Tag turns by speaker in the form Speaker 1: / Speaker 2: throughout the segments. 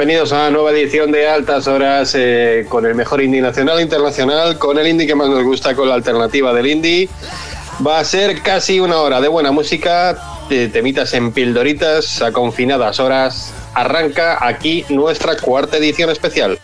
Speaker 1: bienvenidos a una nueva edición de Altas Horas eh, con el mejor indie nacional e internacional, con el indie que más nos gusta, con la alternativa del indie. Va a ser casi una hora de buena música, de temitas en pildoritas a confinadas horas. Arranca aquí nuestra cuarta edición especial.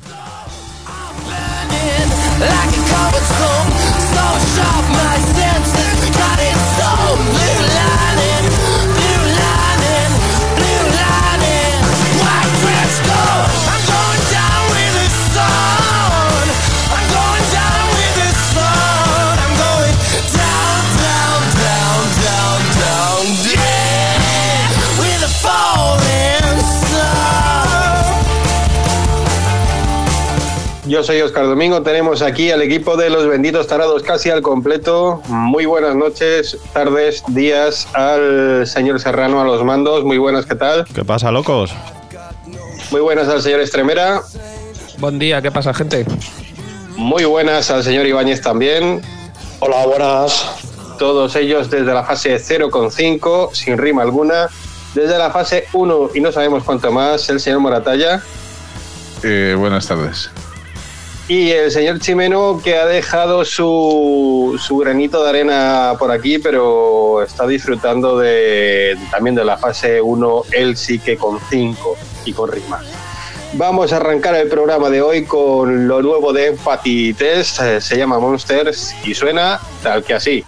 Speaker 1: Yo soy Oscar Domingo, tenemos aquí al equipo de los benditos tarados casi al completo. Muy buenas noches, tardes, días al señor Serrano a los mandos. Muy buenas, ¿qué tal?
Speaker 2: ¿Qué pasa, locos?
Speaker 1: Muy buenas al señor Estremera.
Speaker 3: Buen día, ¿qué pasa, gente?
Speaker 1: Muy buenas al señor Ibáñez también.
Speaker 4: Hola, buenas.
Speaker 1: Todos ellos desde la fase 0,5, sin rima alguna. Desde la fase 1 y no sabemos cuánto más, el señor Moratalla.
Speaker 5: Eh, buenas tardes.
Speaker 1: Y el señor Chimeno que ha dejado su, su, granito de arena por aquí, pero está disfrutando de, también de la fase 1, él sí que con 5 y con rima. Vamos a arrancar el programa de hoy con lo nuevo de Empathy Test, eh, se llama Monsters y suena tal que así.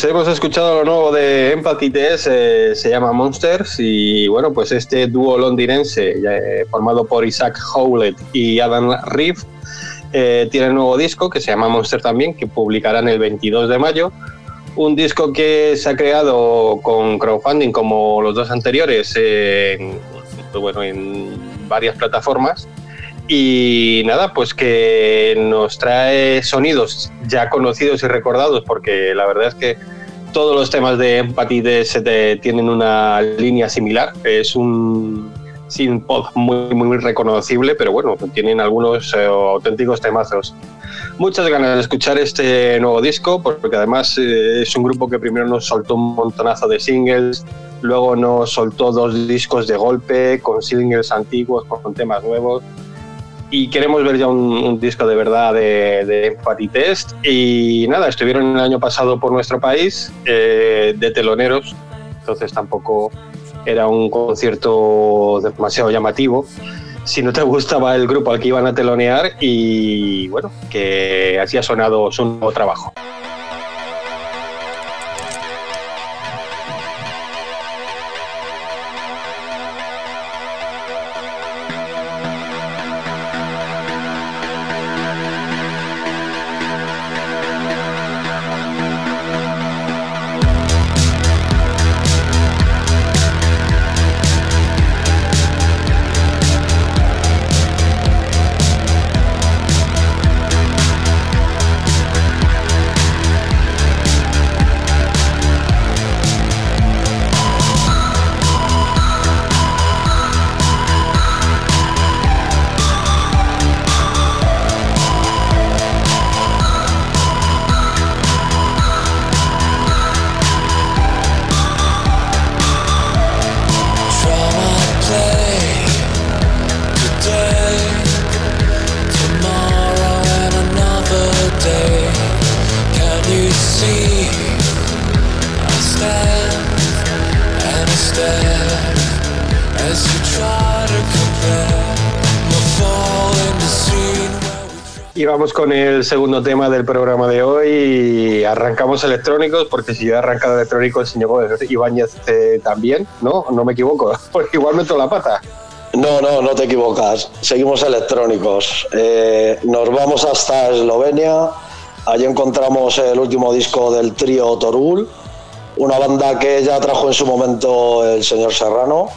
Speaker 1: Pues hemos escuchado lo nuevo de Empathy Test, eh, se llama Monsters y bueno, pues este dúo londinense eh, formado por Isaac Howlett y Adam Reeve eh, tiene un nuevo disco que se llama Monster también, que publicarán el 22 de mayo. Un disco que se ha creado con crowdfunding como los dos anteriores, en, pues bueno, en varias plataformas y nada, pues que nos trae sonidos ya conocidos y recordados, porque la verdad es que todos los temas de Empathy tienen una línea similar. Es un sin pop muy, muy reconocible, pero bueno, tienen algunos eh, auténticos temazos. Muchas ganas de escuchar este nuevo disco, porque además eh, es un grupo que primero nos soltó un montonazo de singles, luego nos soltó dos discos de golpe, con singles antiguos, con temas nuevos y queremos ver ya un, disco de verdad de, de, Empathy Test. Y nada, estuvieron el año pasado por nuestro país eh, de teloneros, entonces tampoco era un concierto demasiado llamativo. Si no te gustaba el grupo al que iban a telonear, y bueno, que así ha sonado su nuevo trabajo. Vamos con el segundo tema del programa de hoy. Arrancamos electrónicos, porque si yo he arrancado electrónicos, el señor Ibáñez eh, también, ¿no? No me equivoco, porque igual meto la pata.
Speaker 4: No, no, no te equivocas. Seguimos electrónicos. Eh, nos vamos hasta Eslovenia. Allí encontramos el último disco del trío Torul, una banda que ya trajo en su momento el señor Serrano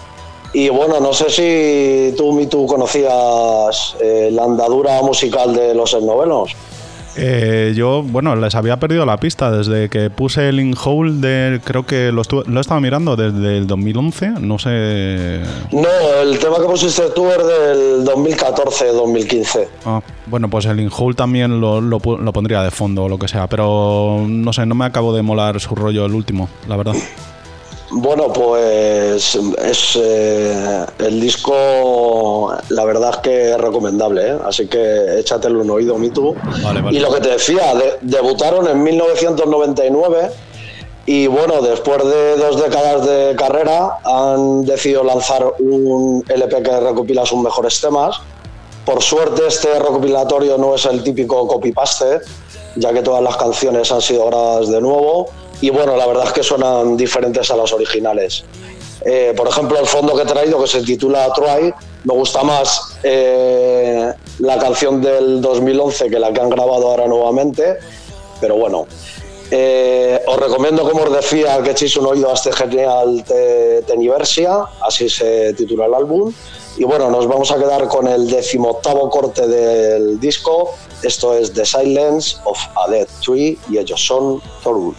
Speaker 4: y bueno, no sé si tú, tú conocías eh, la andadura musical de los novenos.
Speaker 2: Eh, yo, bueno, les había perdido la pista desde que puse el In Hole de, creo que lo, lo estaba mirando desde el 2011, no sé.
Speaker 4: No, el tema que pusiste tú es del 2014-2015.
Speaker 2: Ah, bueno, pues el In Hole también lo, lo, lo pondría de fondo o lo que sea, pero no sé, no me acabo de molar su rollo el último, la verdad.
Speaker 4: Bueno, pues es eh, el disco, la verdad es que es recomendable, ¿eh? así que échatelo un oído, Mitu. Y lo que te decía, debutaron en 1999 y bueno, después de dos décadas de carrera han decidido lanzar un LP que recopila sus mejores temas. Por suerte este recopilatorio no es el típico copy-paste, ya que todas las canciones han sido grabadas de nuevo y bueno, la verdad es que suenan diferentes a las originales. Eh, por ejemplo, el fondo que he traído, que se titula Try, me gusta más eh, la canción del 2011 que la que han grabado ahora nuevamente, pero bueno. Eh, os recomiendo, como os decía, que echéis un oído a este genial Teniversia, así se titula el álbum. Y bueno, nos vamos a quedar con el decimoctavo corte del disco. Esto es The Silence of a Dead Tree y ellos son Thorul.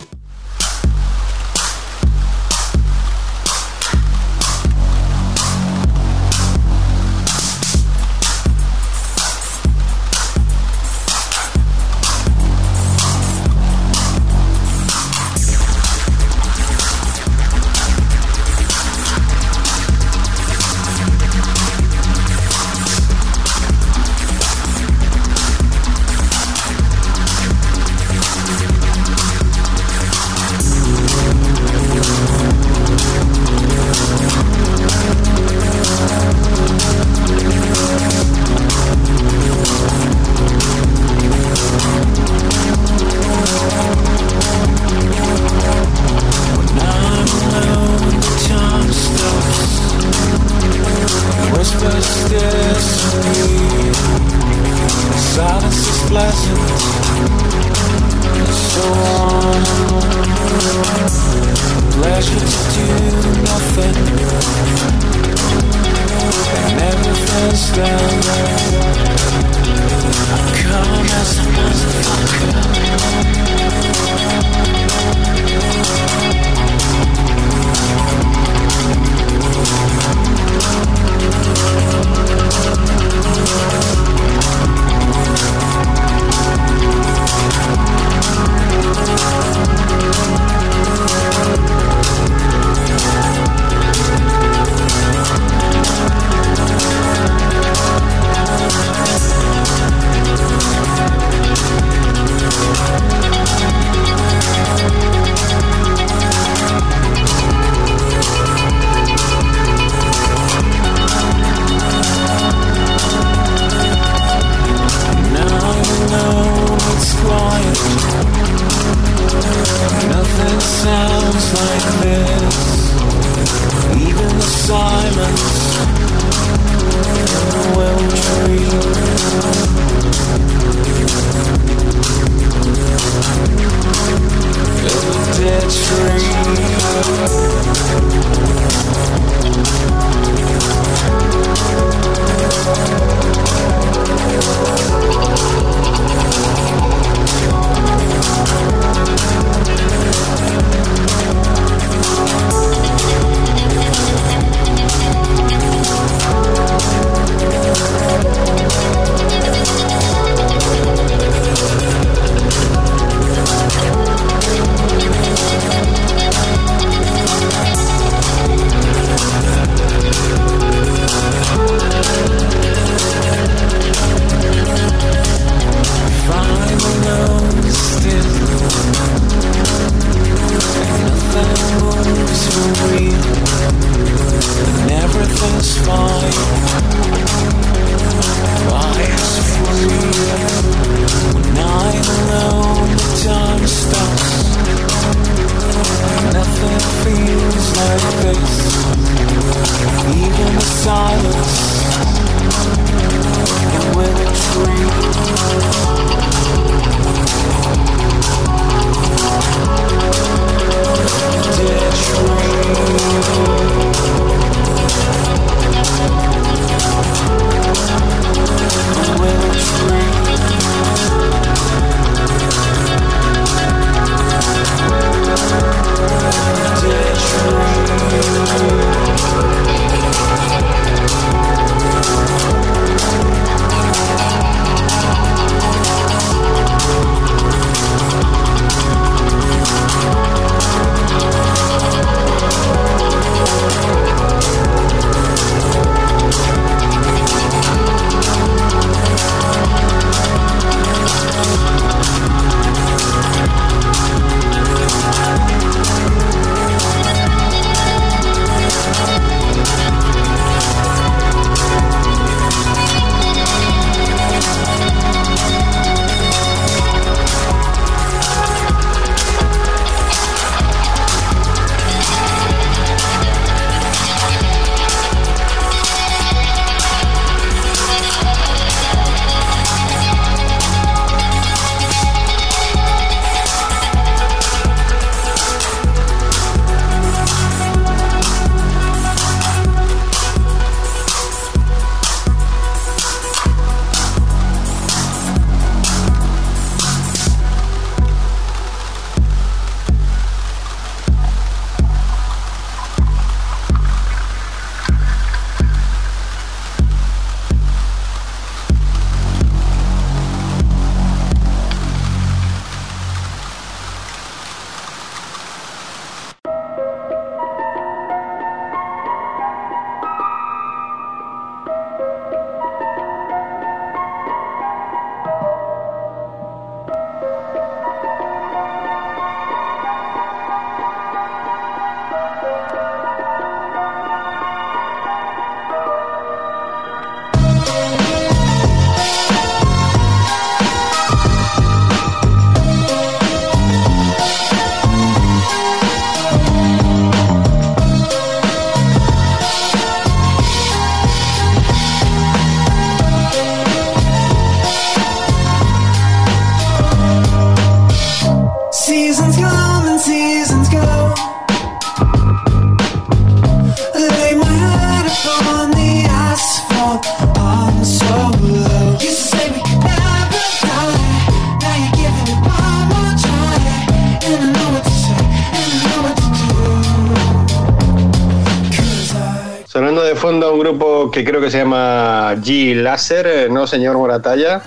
Speaker 1: Que creo que se llama G Laser, eh, ¿no, señor Moratalla?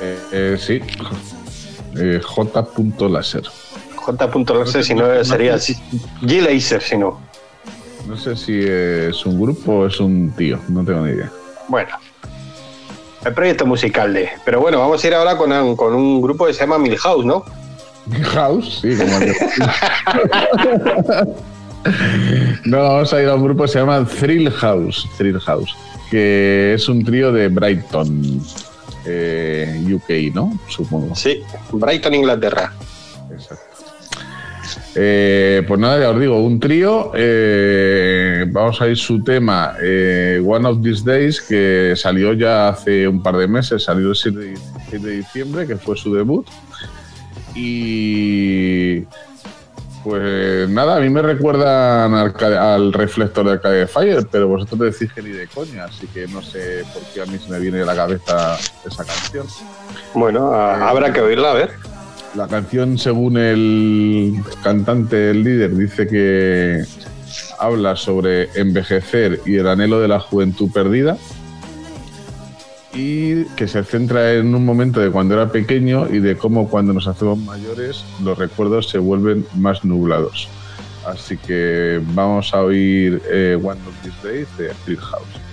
Speaker 6: Eh, eh, sí, J. Laser.
Speaker 1: J. Laser, si no sería G Laser, si no.
Speaker 6: No sé si es un grupo o es un tío, no tengo ni idea.
Speaker 1: Bueno, el proyecto musical de. Pero bueno, vamos a ir ahora con un, con un grupo que se llama Milhouse, ¿no?
Speaker 6: Milhouse, sí, como No, vamos a ir a un grupo que se llama Thrill House, Thrill House, que es un trío de Brighton, eh, UK, ¿no? Supongo.
Speaker 1: Sí, Brighton, Inglaterra.
Speaker 6: Exacto.
Speaker 5: Eh, pues nada, ya os digo, un trío. Eh, vamos a ir su tema eh, One of These Days, que salió ya hace un par de meses, salió el 7 de, diciembre, que fue su debut. Y pues nada, a mí me recuerdan al, reflector de Arcade Fire, pero vosotros decís que ni de coña, así que no sé por qué a mí se me viene a la cabeza esa canción.
Speaker 1: Bueno, habrá que oírla, a ver.
Speaker 5: La canción, según el cantante, el líder, dice que habla sobre envejecer y el anhelo de la juventud perdida y que se centra en un momento de cuando era pequeño y de cómo cuando nos hacemos mayores los recuerdos se vuelven más nublados. Así que vamos a oír eh, One of These Days de Street House.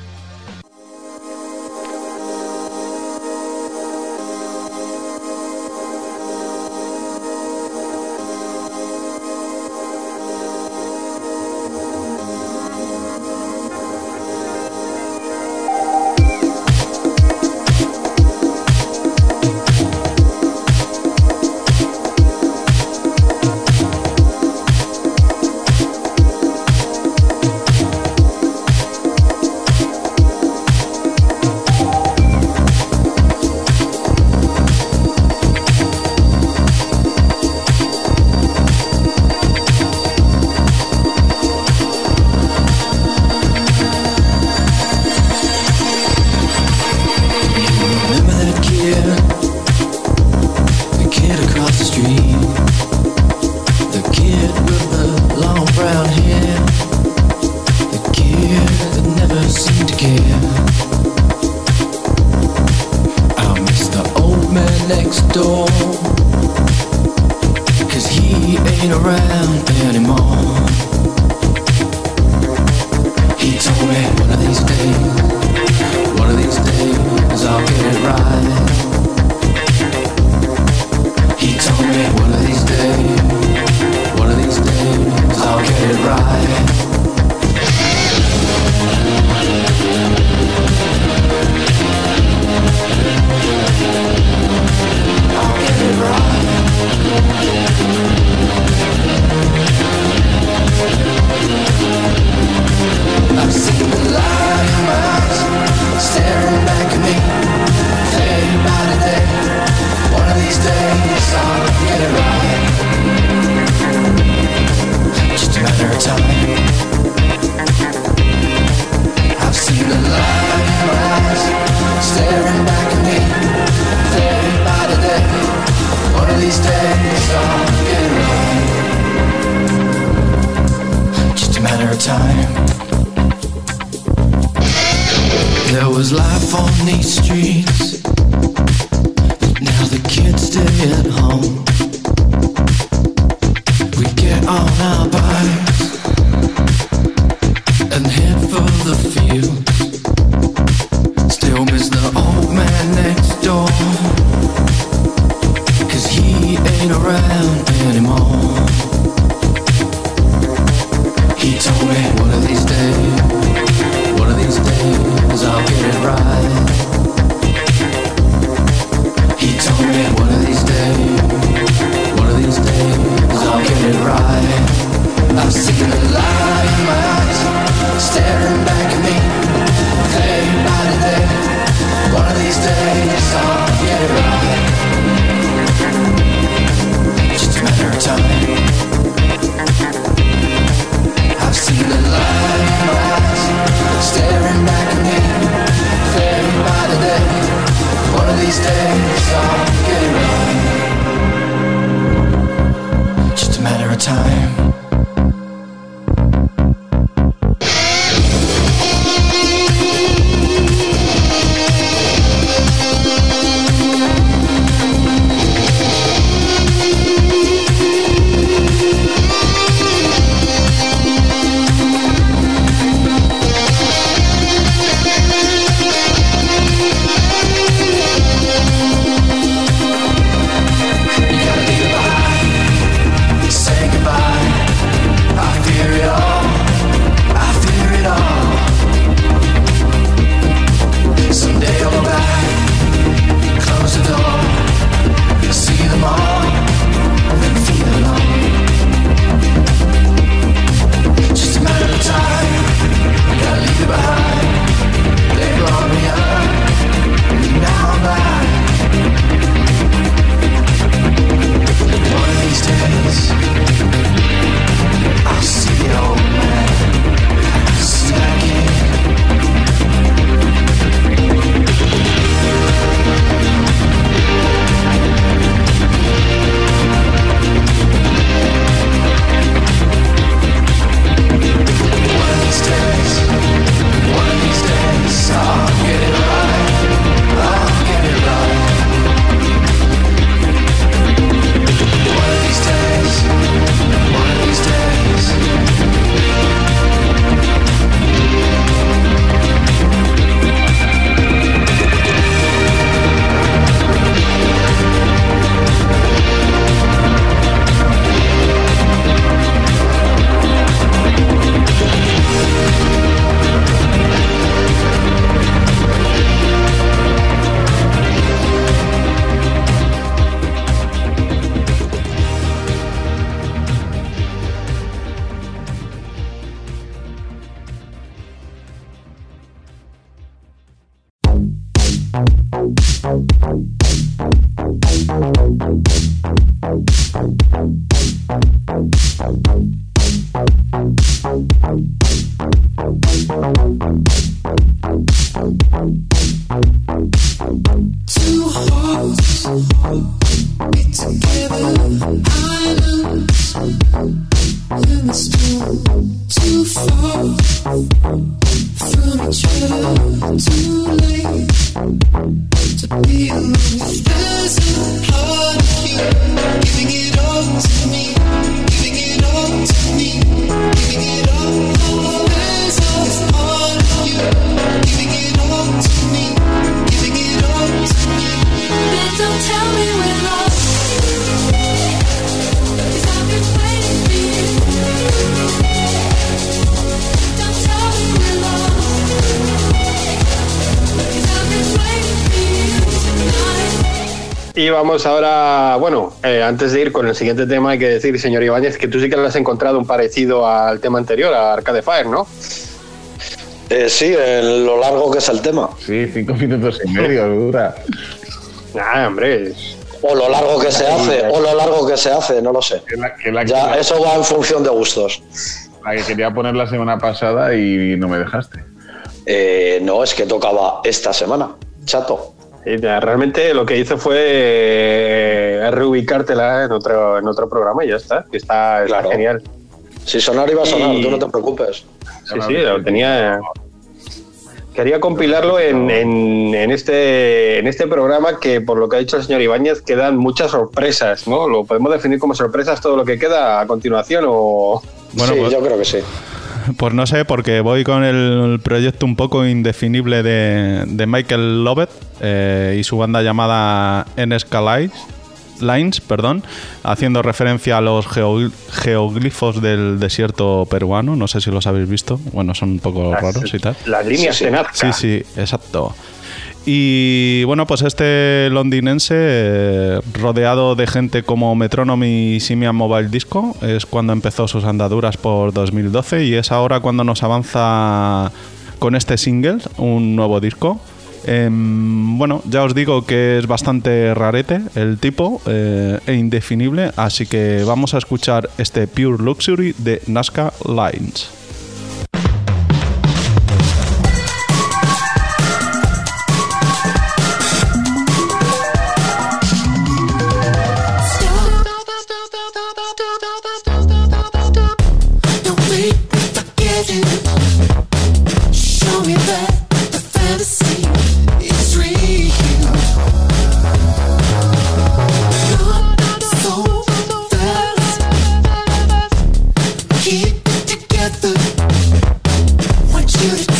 Speaker 1: Vamos ahora, bueno, eh, antes de ir con el siguiente tema, hay que decir, señor Ibáñez, que tú sí que le has encontrado un parecido al tema anterior, a Arcade Fire, ¿no?
Speaker 4: Eh, sí, en lo largo que es el tema.
Speaker 5: Sí, cinco minutos y medio dura.
Speaker 1: Ah, hombre.
Speaker 4: O lo largo que se hace, o lo largo que se hace, no lo sé. ya, eso va en función de gustos.
Speaker 5: La que quería poner la semana pasada y no me dejaste.
Speaker 4: Eh, no, es que tocaba esta semana, chato
Speaker 1: realmente lo que hizo fue eh, reubicártela en otro, en otro programa y ya está. Está, genial.
Speaker 4: Si sonar iba a sonar, tú no te preocupes.
Speaker 1: Sí, sí, lo tenía. Quería compilarlo en, en, este, en este programa que, por lo que ha dicho el señor Ibáñez, quedan muchas sorpresas, ¿no? ¿Lo podemos definir como sorpresas todo lo que queda a continuación o...?
Speaker 4: Bueno, sí, pues yo creo que sí.
Speaker 2: Pues no sé, porque voy con el proyecto un poco indefinible de, Michael Lovett eh, y su banda llamada NSK Lines, perdón, haciendo referencia a los geoglifos del desierto peruano. No sé si los habéis visto. Bueno, son un poco raros y tal.
Speaker 1: Las líneas de
Speaker 2: Nazca. Sí, sí, exacto. Y bueno, pues este londinense, eh, rodeado de gente como Metronome y Simian Mobile Disco, es cuando empezó sus andaduras por 2012 y es ahora cuando nos avanza con este single, un nuevo disco. Em, bueno, ya os digo que es bastante rarete el tipo eh, e indefinible, así que vamos a escuchar este Pure Luxury de Nazca Lines.
Speaker 1: you to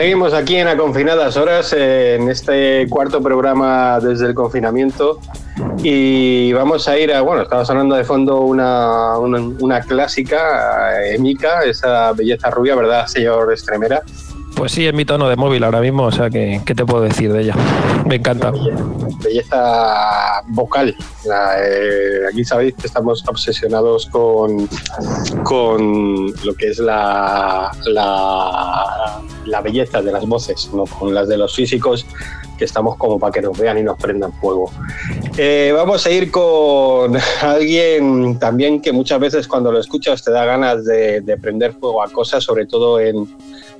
Speaker 1: seguimos aquí en Aconfinadas Horas, en este cuarto programa desde el confinamiento. Y vamos a ir a, bueno, estaba sonando de fondo una, una, clásica, Emica, esa belleza rubia, ¿verdad, señor Estremera?
Speaker 3: Pues sí, es mi tono de móvil ahora mismo, o sea que, ¿qué te puedo decir de ella? Me encanta.
Speaker 1: Belleza, vocal. Eh, aquí sabéis que estamos obsesionados con, con lo que es la, la, la belleza de las voces, no con las de los físicos que estamos como para que nos vean y nos prendan fuego. Eh, vamos a ir con alguien también que muchas veces cuando lo escuchas te da ganas de, de prender fuego a cosas, sobre todo en,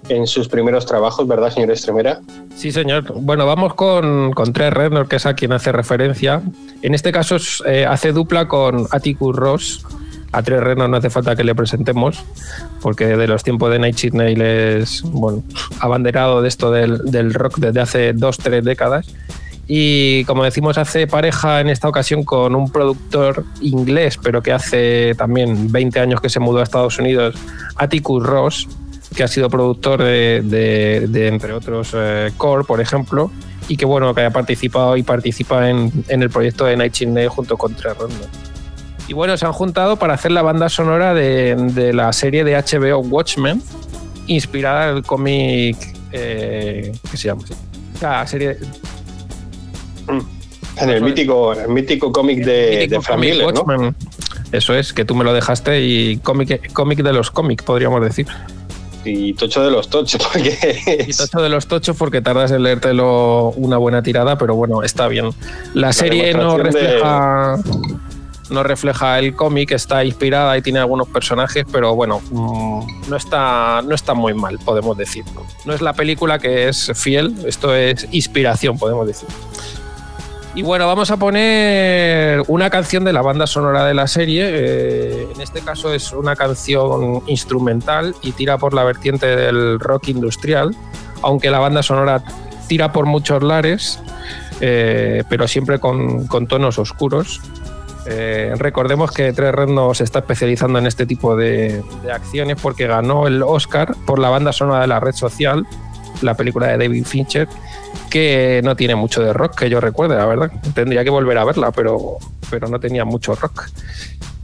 Speaker 1: en sus primeros trabajos, ¿verdad, señor Estremera?
Speaker 3: Sí, señor. Bueno, vamos con, con Trey Reznor, que es a quien hace referencia. En este caso eh, hace dupla con Atticus Ross. A Trey Reznor no hace falta que le presentemos, porque de los tiempos de Night Nail es bueno, abanderado de esto del, rock desde hace dos, tres décadas. Y como decimos hace pareja en esta ocasión con un productor inglés pero que hace también 20 años que se mudó a Estados Unidos, Atticus Ross, que ha sido productor de, entre otros, eh, Core, por ejemplo, y que bueno, que ha participado y participa en, el proyecto de Night Nail junto con Tres Y bueno, se han juntado para hacer la banda sonora de, la serie de HBO Watchmen, inspirada en el cómic eh, ¿qué se llama? La serie.
Speaker 1: En el mítico, el mítico cómic de, de Watchmen.
Speaker 3: Eso es, que tú me lo dejaste y cómic, cómic de los cómics, podríamos decir
Speaker 1: y tocho de los tochos. Porque
Speaker 3: y tocho de los tochos porque tardas en leértelo una buena tirada, pero bueno, está bien. La, serie no refleja, no refleja el cómic, está inspirada y tiene algunos personajes, pero bueno, no está, no está muy mal, podemos decir. No es la película que es fiel, esto es inspiración, podemos decir. Y bueno, vamos a poner una canción de la banda sonora de la serie. Eh, en este caso es una canción instrumental y tira por la vertiente del rock industrial, aunque la banda sonora tira por muchos lares, eh, pero siempre con, tonos oscuros. Eh, recordemos que Tres Red se está especializando en este tipo de, de acciones porque ganó el Oscar por la banda sonora de la red social, la película de David Fincher, que no tiene mucho de rock, que yo recuerde, la verdad. Tendría que volver a verla, pero, pero no tenía mucho rock.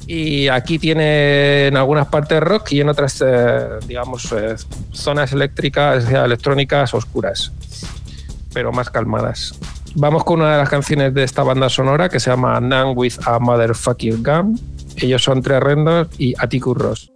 Speaker 3: Y aquí tiene en algunas partes rock y en otras, eh, digamos, eh, zonas eléctricas, electrónicas oscuras, pero más calmadas. Vamos con una de las canciones de esta banda sonora que se llama Nan with a Motherfucking Gun. Ellos son Tres Rendos y Atticus Ross.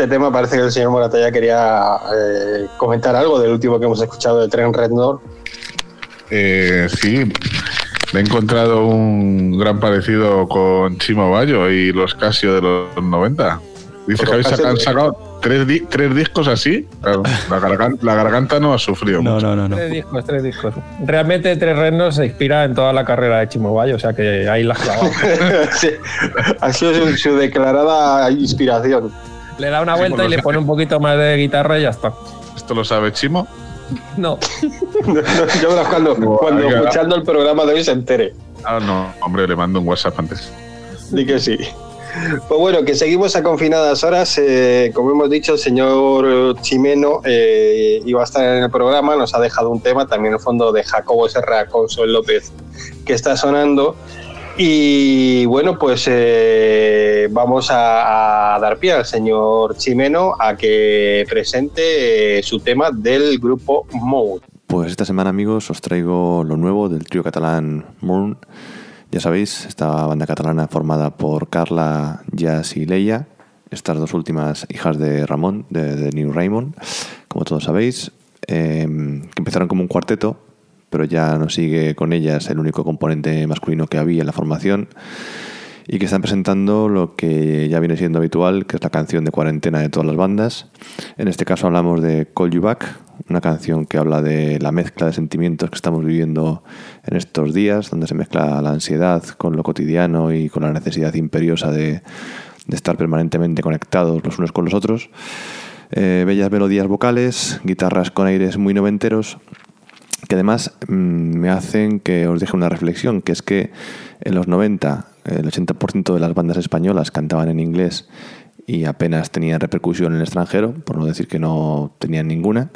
Speaker 1: Siguiente tema, parece que el señor Moratalla quería eh, comentar algo del último que hemos escuchado de Tren Red North.
Speaker 5: Eh, sí, me he encontrado un gran parecido con Chimo Bayo y los Casio de los 90. Dice que habéis sacado, tres, tres, discos así. la, garganta, no ha sufrido.
Speaker 3: No, no, no, no, Tres discos, tres discos. Realmente Tres Renos se inspira en toda la carrera de Chimo Bayo, o sea que ahí la has clavado.
Speaker 1: sí, ha sido su, declarada inspiración.
Speaker 3: Le da una vuelta y le pone un poquito más de guitarra y ya está.
Speaker 5: ¿Esto lo sabe Chimo?
Speaker 3: No.
Speaker 1: Yo cuando, cuando escuchando el programa de hoy se entere.
Speaker 5: Ah, no, hombre, le mando un WhatsApp antes.
Speaker 1: Di que sí. Pues bueno, que seguimos a confinadas horas. Eh, como hemos dicho, el señor Chimeno eh, iba a estar en el programa, nos ha dejado un tema, también el fondo de Jacobo Serra con Sol López, que está sonando. Y bueno, pues eh, vamos a, dar pie al señor Chimeno a que presente su tema del grupo Mode.
Speaker 7: Pues esta semana, amigos, os traigo lo nuevo del trío catalán Moon ya sabéis, esta banda catalana formada por Carla, Jazz y Leia, estas dos últimas hijas de Ramón, de, New Raymond, como todos sabéis, em, que empezaron como un cuarteto, pero ya no sigue con ellas el único componente masculino que había en la formación y que están presentando lo que ya viene siendo habitual, que es la canción de cuarentena de todas las bandas. En este caso hablamos de Call You Back, una canción que habla de la mezcla de sentimientos que estamos viviendo en estos días, donde se mezcla la ansiedad con lo cotidiano y con la necesidad imperiosa de, estar permanentemente conectados los unos con los otros. Eh, bellas melodías vocales, guitarras con aires muy noventeros, que además mm, me hacen que os deje una reflexión, que es que en los 90 el 80% de las bandas españolas cantaban en inglés y apenas tenían repercusión en el extranjero, por no decir que no tenían ninguna.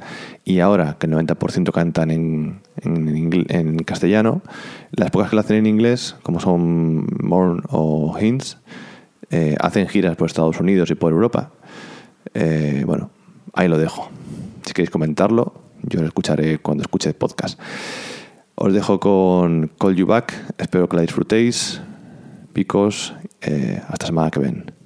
Speaker 7: Y ahora que el 90% cantan en, en, castellano, las pocas que lo hacen en inglés, como son Morn o Hints, eh, hacen giras por Estados Unidos y por Europa. Eh, bueno, ahí lo dejo. Si queréis comentarlo, yo lo escucharé cuando escuche el podcast. Os dejo con Call You Back, espero que la disfrutéis picos. Eh, hasta semana que ven.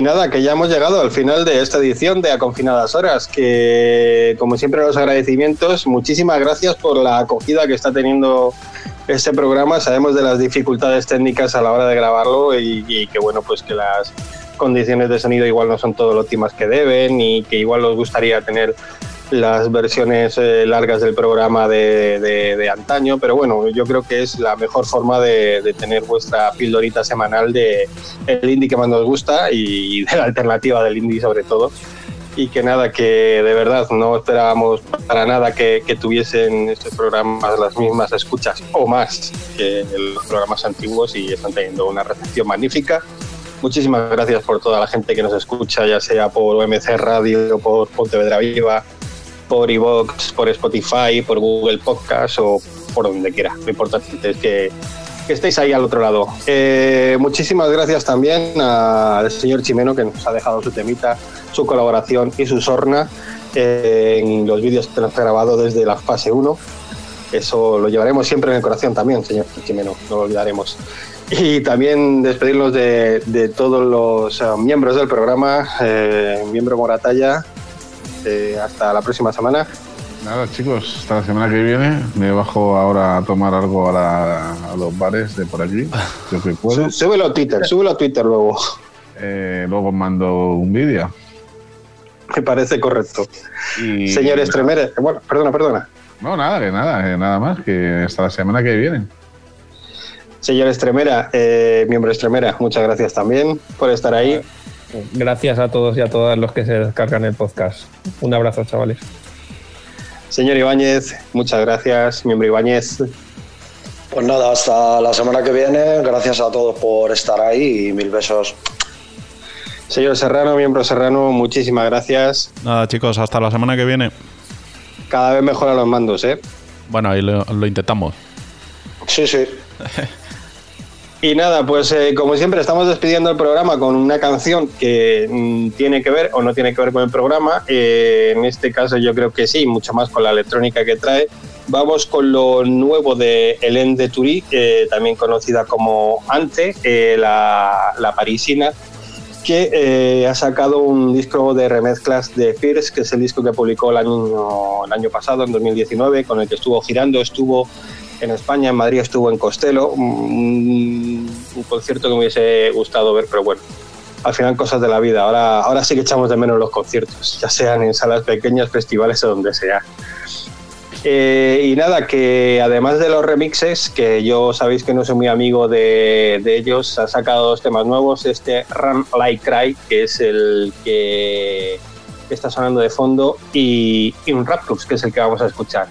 Speaker 1: Y nada, que ya hemos llegado al final de esta edición de A Confinadas Horas, que como siempre los agradecimientos, muchísimas gracias por la acogida que está teniendo este programa. Sabemos de las dificultades técnicas a la hora de grabarlo y, y que bueno, pues que las condiciones de sonido igual no son todo lo óptimas que deben y que igual nos gustaría tener las versiones eh, largas del programa de, antaño, pero bueno, yo creo que es la mejor forma de, tener vuestra pildorita semanal de el indie que más nos gusta y de la alternativa del indie sobre todo. Y que nada, que de verdad no esperábamos para nada que, tuviesen estos programas las mismas escuchas o más que los programas antiguos y están teniendo una recepción magnífica. Muchísimas gracias por toda la gente que nos escucha, ya sea por OMC Radio, por Pontevedra Viva, por iVoox, por Spotify, por Google Podcast o por donde quiera. Lo importante es que, estéis ahí al otro lado. Eh, muchísimas gracias también al señor Chimeno que nos ha dejado su temita, su colaboración y su sorna eh, en los vídeos que nos ha grabado desde la fase 1. Eso lo llevaremos siempre en el corazón también, señor Chimeno, no lo olvidaremos. Y también despedirnos de, todos los eh, miembros del programa, miembro Moratalla, eh, hasta la próxima semana.
Speaker 5: Nada, chicos, hasta la semana que viene. Me bajo ahora a tomar algo a, los bares de por que puedo.
Speaker 1: Súbelo a Twitter, súbelo a Twitter luego.
Speaker 5: Eh, luego mando un vídeo.
Speaker 1: Me parece correcto. Señor Estremere, bueno, perdona, perdona.
Speaker 5: No, nada, que nada, nada más, que hasta la semana que viene.
Speaker 1: Señor Estremera, eh, miembro Estremera, muchas gracias también por estar ahí.
Speaker 3: Gracias a todos y a todas los que se descargan el podcast. Un abrazo, chavales.
Speaker 1: Señor Ibáñez, muchas gracias, miembro Ibáñez.
Speaker 4: Pues nada, hasta la semana que viene. Gracias a todos por estar ahí y mil besos.
Speaker 1: Señor Serrano, miembro Serrano, muchísimas gracias.
Speaker 2: Nada, chicos, hasta la semana que viene.
Speaker 1: Cada vez mejor a los mandos, ¿eh?
Speaker 2: Bueno, ahí lo, lo intentamos.
Speaker 4: Sí, sí.
Speaker 1: Y nada, pues eh, como siempre estamos despidiendo el programa con una canción que mm, tiene que ver o no tiene que ver con el programa. Eh, en este caso yo creo que sí, mucho más con la electrónica que trae. Vamos con lo nuevo de Hélène de Turí, también conocida como Ante, eh, la, la, parisina, que ha sacado un disco de remezclas de Fierce, que es el disco que publicó el año, el año pasado, en 2019, con el que estuvo girando, estuvo en España, en Madrid estuvo en Costello, un, concierto que me hubiese gustado ver, pero bueno, al final cosas de la vida. Ahora, ahora sí que echamos de menos los conciertos, ya sean en salas pequeñas, festivales o donde sea. Eh, y nada, que además de los remixes, que yo sabéis que no soy muy amigo de, ellos, ha sacado dos temas nuevos. Este Run Like Cry, que es el que está sonando de fondo, y, y un Raptors, que es el que vamos a escuchar.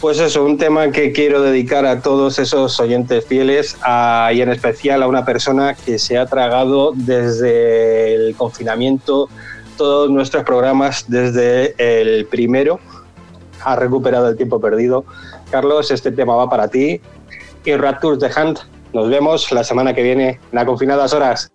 Speaker 1: Pues eso, un tema que quiero dedicar a todos esos oyentes fieles y en especial a una persona que se ha tragado desde el confinamiento todos nuestros programas desde el primero. Ha recuperado el tiempo perdido. Carlos, este tema va para ti. Y Raptors de Hunt. Nos vemos la semana que viene en la Confinadas Horas.